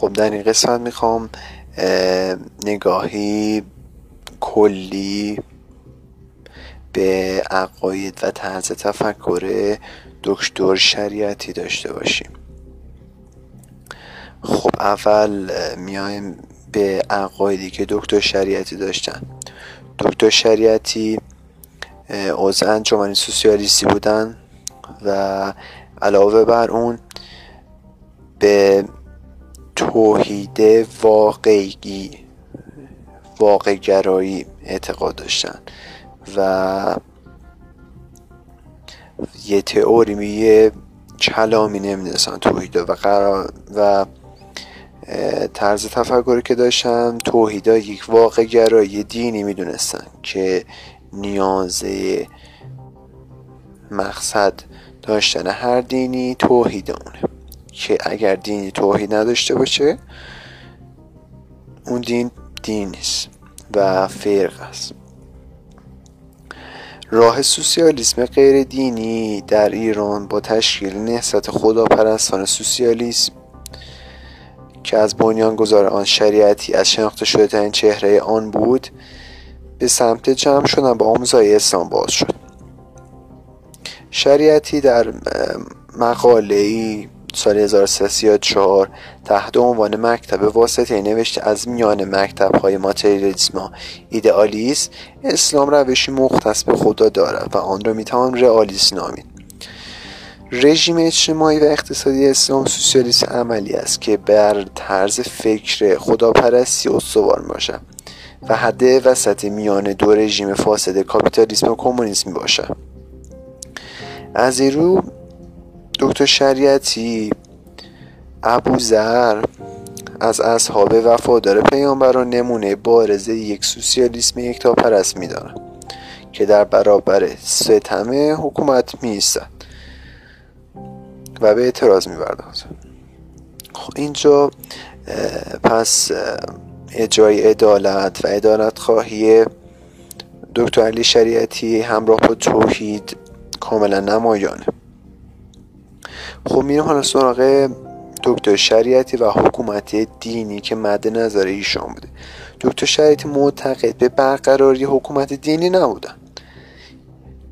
خب در این قسمت می‌خوام نگاهی کلی به عقاید و طرز تفکر دکتر شریعتی داشته باشیم. خب اول میایم به عقایدی که دکتر شریعتی داشتن. دکتر شریعتی عضو انجمن سوسیالیستی بودن و علاوه بر اون به توحید واقعی واقع گرایی اعتقاد داشتن و یه تئوری میگه کلامی نمی‌دونستن توحید و قرار و طرز تفکری که داشتن توحیدا یک واقع گرایی دینی می‌دونستن که نیازه مقصد داشتن هر دینی توحید اونه. که اگر دینی توحید نداشته باشه اون دین دین نیست و فرق است. راه سوسیالیسم غیر دینی در ایران با تشکیل نهضت خداپرستان سوسیالیسم که از بنیانگذار آن شریعتی از شناخته شده ترین چهره آن بود به سمت جمع شدن با آموزهای اسلام باز شد. شریعتی در مقاله ای سال 1334 تحت عنوان مکتب واسطه نوشته از میان مکتب های ماتریالیسم و اسلام روشی مختص به خدا دارد و آن را می‌توان رئالیسم نامید. رژیم اجتماعی و اقتصادی اسلام سوسیالیسم عملی است که بر طرز فکر خداپرستی استوار باشد و حد وسط میان دو رژیم فاسد کاپیتالیسم و کمونیسم باشد از این رو دکتر شریعتی ابوذر از اصحاب وفادار پیامبران نمونه بارز یک سوسیالیسم یکتاپرست می‌دانند که در برابر ستم حکومت میایستد و به اعتراض می‌پردازد. خب اینجا پس اجرای عدالت و عدالت خواهی دکتر علی شریعتی همراه با توحید کاملا نمایانه. خب میرم حالا سراغ دکتر شریعتی و حکومت دینی که مد نظر ایشان بوده. دکتر شریعتی معتقد به برقراری حکومت دینی نبودن.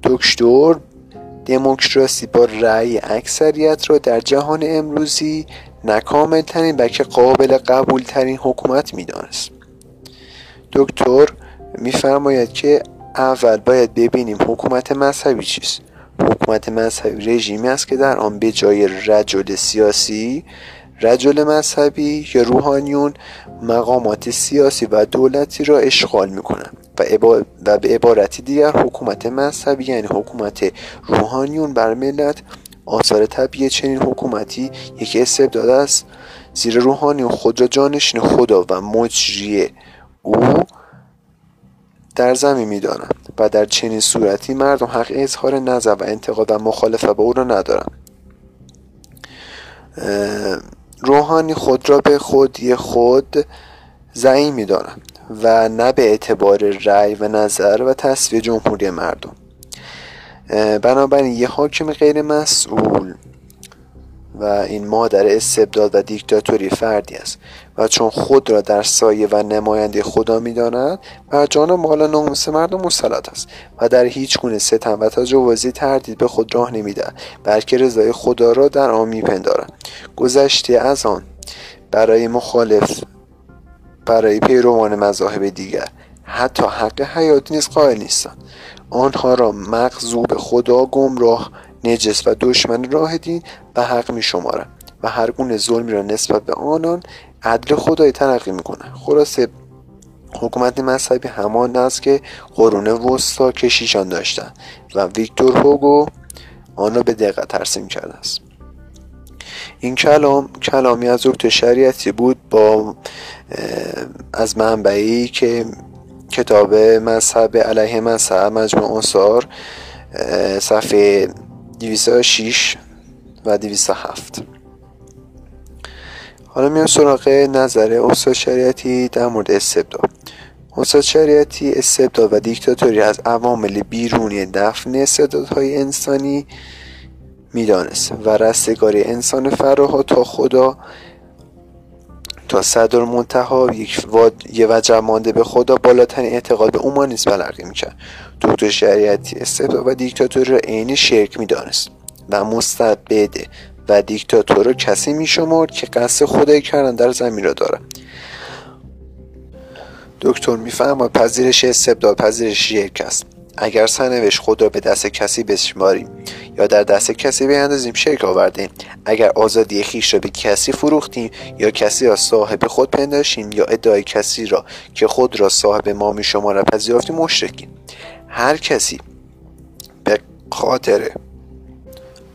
دکتر دموکراسی با رأی اکثریت را در جهان امروزی نکامل ترین و که قابل قبول ترین حکومت می‌دانست. دکتر میفرماید که اول باید ببینیم حکومت مذهبی چیست. حکومت مذهبی رژیمی است که در آن به جای رجل سیاسی رجل مذهبی یا روحانیون مقامات سیاسی و دولتی را اشغال می‌کنند و, و به عبارتی دیگر حکومت مذهبی یعنی حکومت روحانیون بر ملت آثار طبیعی چنین حکومتی یکی استبداد است. زیر روحانیون خود را جانشین خدا و مجری او در زمین می‌دانند و در چنین صورتی مردم حق اظهار نظر و انتقاد و مخالفه با او را ندارند. روحانی خود را به خودی خود زعیم می‌دانند و نه به اعتبار رأی و نظر و تصویه جمهوری مردم. بنابراین یه حاکم غیر مسئول و این مادر استبداد و دیکتاتوری فردی است. و چون خود را در سایه و نماینده خدا می‌داند بر جان و مال ناموس مردم مسلط است و در هیچ گونه ستم و تجاوزی تردید به خود راه نمی‌دهد بلکه رضای خدا را در آن میپندارد. گذشته از آن برای مخالف برای پیروان مذاهب دیگر حتی حق حیات نیز قائل نیستند. آنها را مغضوب خدا گمراه نجس و دشمن راه دین و حق می شمارن و هر گونه ظلمی را نسبت به آنان عدل خدای ترقی می‌کنه خلاصه حکومت مذهبی همان است که قرون وسطا کشیشان داشتن و ویکتور هوگو آن را به دقت ترسیم کرده است. این کلام کلامی از دکتر شریعتی بود با از منبعی که کتاب مذهب علیه مذهب مجموع انصار صفحه 206 و 207 حالا میام سراغ نظر استاد شریعتی در مورد استبداد. استاد شریعتی استبداد و دیکتاتوری از عوامل بیرونی دفن استعدادهای انسانی می‌دانست و رستگاری انسان فراها تا خدا تا صدر منتها یک یه وجه مانده به خدا بالاترین اعتقاد به اومانیسم تلقی می‌کرد. دکتر شریعتی استبداد و دیکتاتوری را عین شرک می‌دانست و مستبده و دیکتاتور را کسی میشمرد که قصد خدای کردن در زمین را دارد. دکتر می‌فهمد پذیرش استبداد پذیرش شرک است. اگر سرنوشت خود را به دست کسی بشماریم یا در دست کسی بیاندازیم شرک آوردیم اگر آزادی خیش را به کسی فروختیم یا کسی را صاحب خود پنداشیم یا ادعای کسی را که خود را صاحب ما می شما را پذیرفتیم مشرکیم. هر کسی به خاطر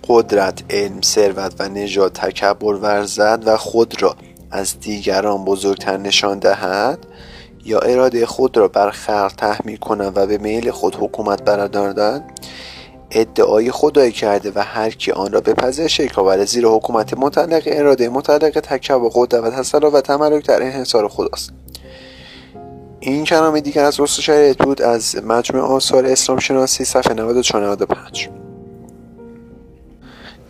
قدرت علم ثروت و نژاد تکبر ورزد و خود را از دیگران بزرگتر نشان دهد یا اراده خود را بر خلق تحمیل کنند و به میل خود حکومت بردارند ادعای خدایی کرده و هر کی آن را بپذیر شرک آورده زیرا حکومت مطلق اراده تکبر قدرت و تسلط و تملک در انحصار خداست. این کلام دیگر از رسول شریعت بود از مجموع آثار اسلام شناسی صفحه 94 95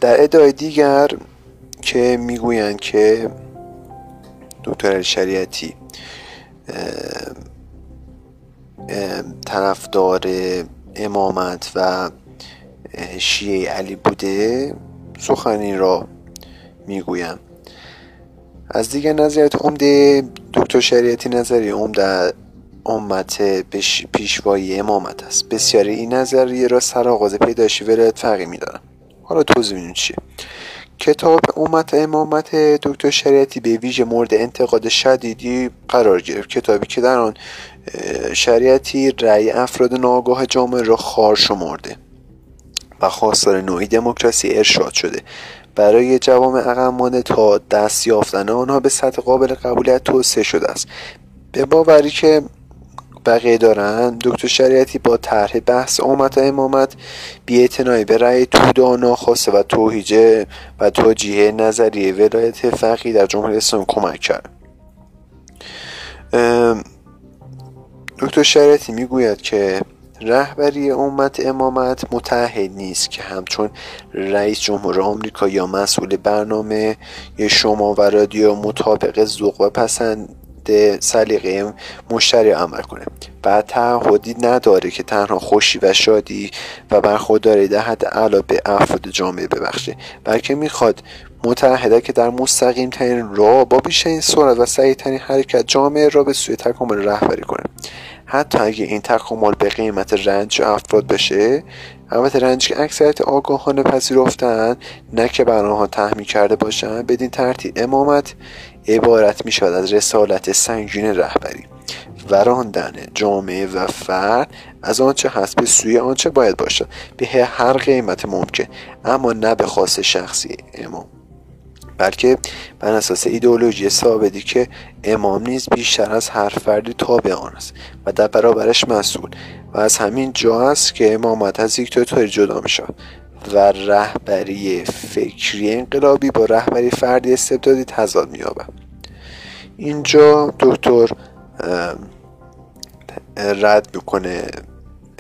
در ادعای دیگر که می‌گویند که دکتر شریعتی طرفدار امامت و شیعه علی بوده سخنی را می‌گویم. از دیگر نظریت عمده دکتر شریعتی نظری عمده امت پیشوایی امامت است. بسیاری این نظریه را سرآغاز پیدایش ولایت فقیه میدارم حالا توضیح می‌دونید چیه. کتاب امت امامت دکتر شریعتی به ویژه مورد انتقاد شدیدی قرار گرفت. کتابی که در آن شریعتی رأی افراد ناگاه جامعه را خار شمرده و خواستار نوعی دموکراسی ارشاد شده. برای جوام عقب تا دست یافتن آنها به سطح قابل قبولیت توسعه شده است. به باوری که بقیه دارن. دکتر شریعتی با طرح بحث امت و امامت. بیاعتنایی به رأی تودا ناخواسته و توهیجه و توجیه نظریه ولایت فقی در جمهوری اسلامی کمک کرد. دکتر شریعتی می‌گوید که رهبری امت امامت متحد نیست که همچون رئیس جمهور آمریکا یا مسئول برنامه شما و رادیو مطابق ذوق و پسند سلیقه مشتری عمل کنه. بعد تعهدی نداره که تنها خوشی و شادی و برخورداری در حد اعلا به افراد جامعه ببخشه. بلکه می‌خواد متحده که در مستقیم ترین راه با بیشترین سرعت و سریع ترین حرکت جامعه را به سوی تکامل رهبری حتی اگه این تکامل به قیمت رنج افراد بشه البته رنج که اکثریت آگاهانه پذیرفتن نه که بر آنها تحمیل کرده باشند بدین ترتیب امامت عبارت می شود از رسالت سنگین رهبری. و راندن جامعه و فرد از آنچه هست به سوی آنچه باید باشد. به هر قیمت ممکن اما نه به خاص شخصی امام. بلکه بر اساس ایدئولوژی ثابتی که امام نیز بیشتر از هر فردی تابع آن است و در برابرش مسئول و از همین جا است که امامت از دیکتاتوری جدا می شود و رهبری فکری انقلابی با رهبری فردی استبدادی تضاد مییابد. اینجا دکتر رد می‌کنه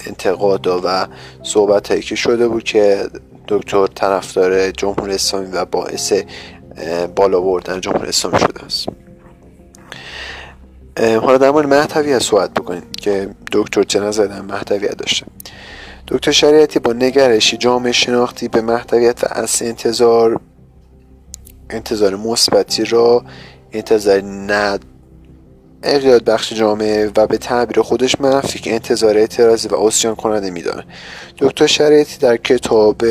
انتقادا و صحبت هایی که شده بود که دکتر طرفدار جمهوری اسلامی و باعث بالا بردن جمهوری اسلامی شده است. حالا در مورد محتویت صحبت بکنیم که دکتر نظر در محتویت داشته. دکتر شریعتی با نگرشی جامعه شناختی به محتویت و اصل انتظار انتظار مثبتی را انتظار ند اقیاد بخش جامعه و به تعبیر خودش منفی که انتظار اعتراضی و اسیان کننده میدانه دکتر شریعتی در کتاب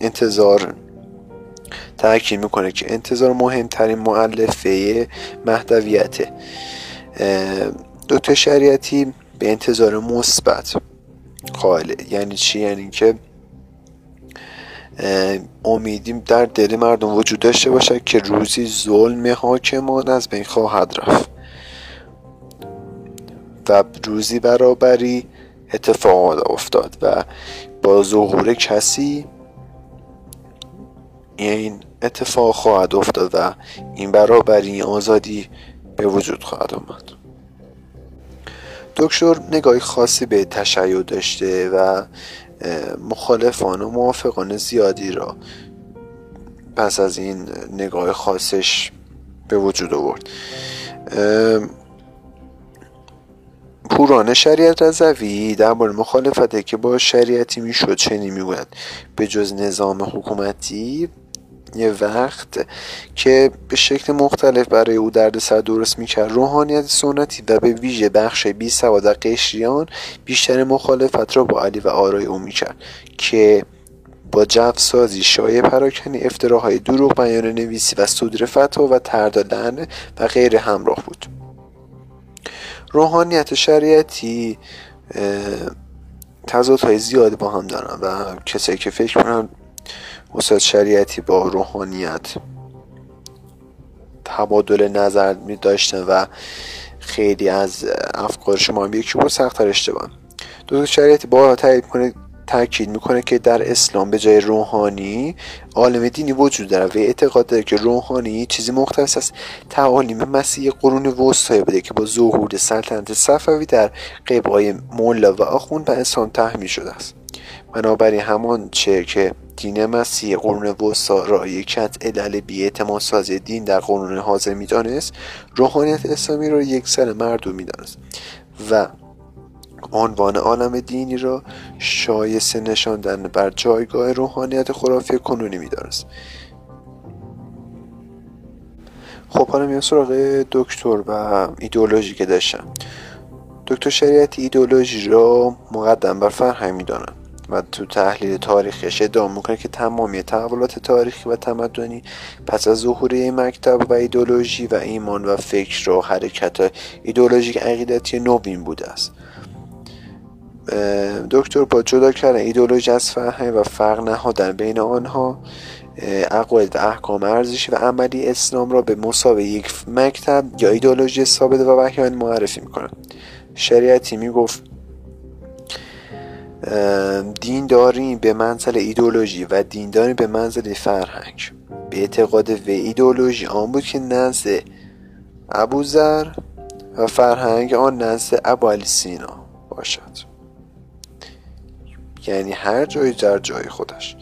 انتظار تاکید می‌کنه که انتظار مهمترین معلفه محتویته دکتر شریعتی به انتظار مثبت قائله. یعنی چی؟ یعنی که امیدیم در دل مردم وجود داشته باشد که روزی ظلم حاکمان از بین خواهد رفت و روزی برابری اتفاق افتاد و با ظهور کسی این اتفاق خواهد افتاد و این برابری آزادی به وجود خواهد آمد. دکتر نگاهی خاصی به تشیع داشته و مخالفان و موافقان زیادی را پس از این نگاه خاصش به وجود آورد. پوران شریعت رضوی درباره مخالفته که با شریعتی می‌شد چنین می‌گوید. به جز نظام حکومتی یه وقت که به شکل مختلف برای او سر درست می‌کرد. روحانیت سنتی و به ویژه بخش بی سواد قشریان بیشتر مخالفت را با علی و آرای او می‌کرد که با جف سازی شایع پراکنی افتراهای دروغ بیان نویسی و صدور فتوا و تردادن و غیر همراه بود. روحانیت شریعتی تضادهای زیادی با هم دارن و کسایی که فکر کنن استاد شریعتی با روحانیت تبادل نظر می داشتن و خیلی از افکار شما یکی بود سختتر اشتباه. دکتر شریعتی با تایید کنه تاکید می‌کنه که در اسلام به جای روحانی عالم دینی وجود داره و اعتقاد داره که روحانی چیزی مختص است. تعالیم مسیح قرون وسطایی بوده که با ظهور سلطنت صفوی در قبای مولا و آخوند به اسلام تحمیل شده است. بنابراین همان چه که دین مسیح قرون وسطا را یکی از علل بیاعتماد سازی دین در قرون حاضر می‌دانست روحانیت اسلامی را یک سر مردم می‌دانست و عنوان عالم دینی را شایسته نشاندن بر جایگاه روحانیت خرافی کنونی می‌دانست. خب حالا میان سراغ دکتر و ایدئولوژی که داشتم. دکتر شریعتی ایدئولوژی را مقدم بر فرهنگ می‌دانند و تو تحلیل تاریخش ادعا می‌کنه که تمامی تحولات تاریخی و تمدنی پس از ظهور مکتب و ایدولوژی و ایمان و فکر و حرکت ایدولوژیک عقیدتی نوین بوده است. دکتر با جدا کردن ایدولوژی از فرهنگ و فرق نهادن بین آنها عقاید احکام ارزشی و عملی اسلام را به مسابقه یک مکتب یا ایدولوژی ثابت و وحیان معرفی می‌کنه شریعتی می‌گفت دینداری به منزل ایدولوژی و دینداری به منزل فرهنگ. به اعتقاد و ایدولوژی آن بود که نزد ابوذر و فرهنگ آن نزد ابو سینا باشد. یعنی هر جایی در جای خودش.